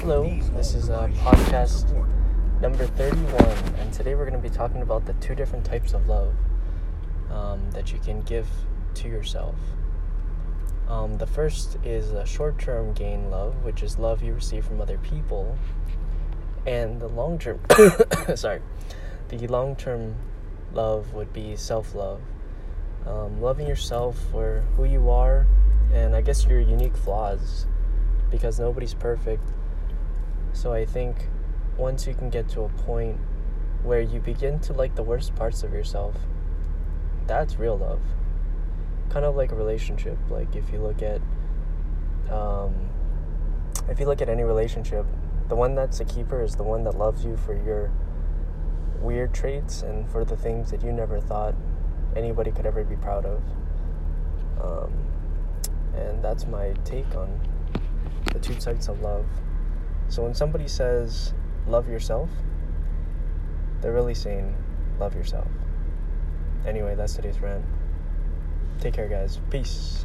Hello, this is uh, podcast number 31, and today we're going to be talking about the two different types of love um, that you can give to yourself. Um, the first is a short term gain love, which is love you receive from other people, and the long term, sorry, the long term love would be self love. Um, loving yourself for who you are, and I guess your unique flaws, because nobody's perfect so I think once you can get to a point where you begin to like the worst parts of yourself, that's real love. Kind of like a relationship. Like if you look at, um, if you look at any relationship, the one that's a keeper is the one that loves you for your weird traits and for the things that you never thought anybody could ever be proud of. Um, and that's my take on the two types of love. So when somebody says, love yourself, they're really saying, love yourself. Anyway, that's today's rant. Take care, guys. Peace.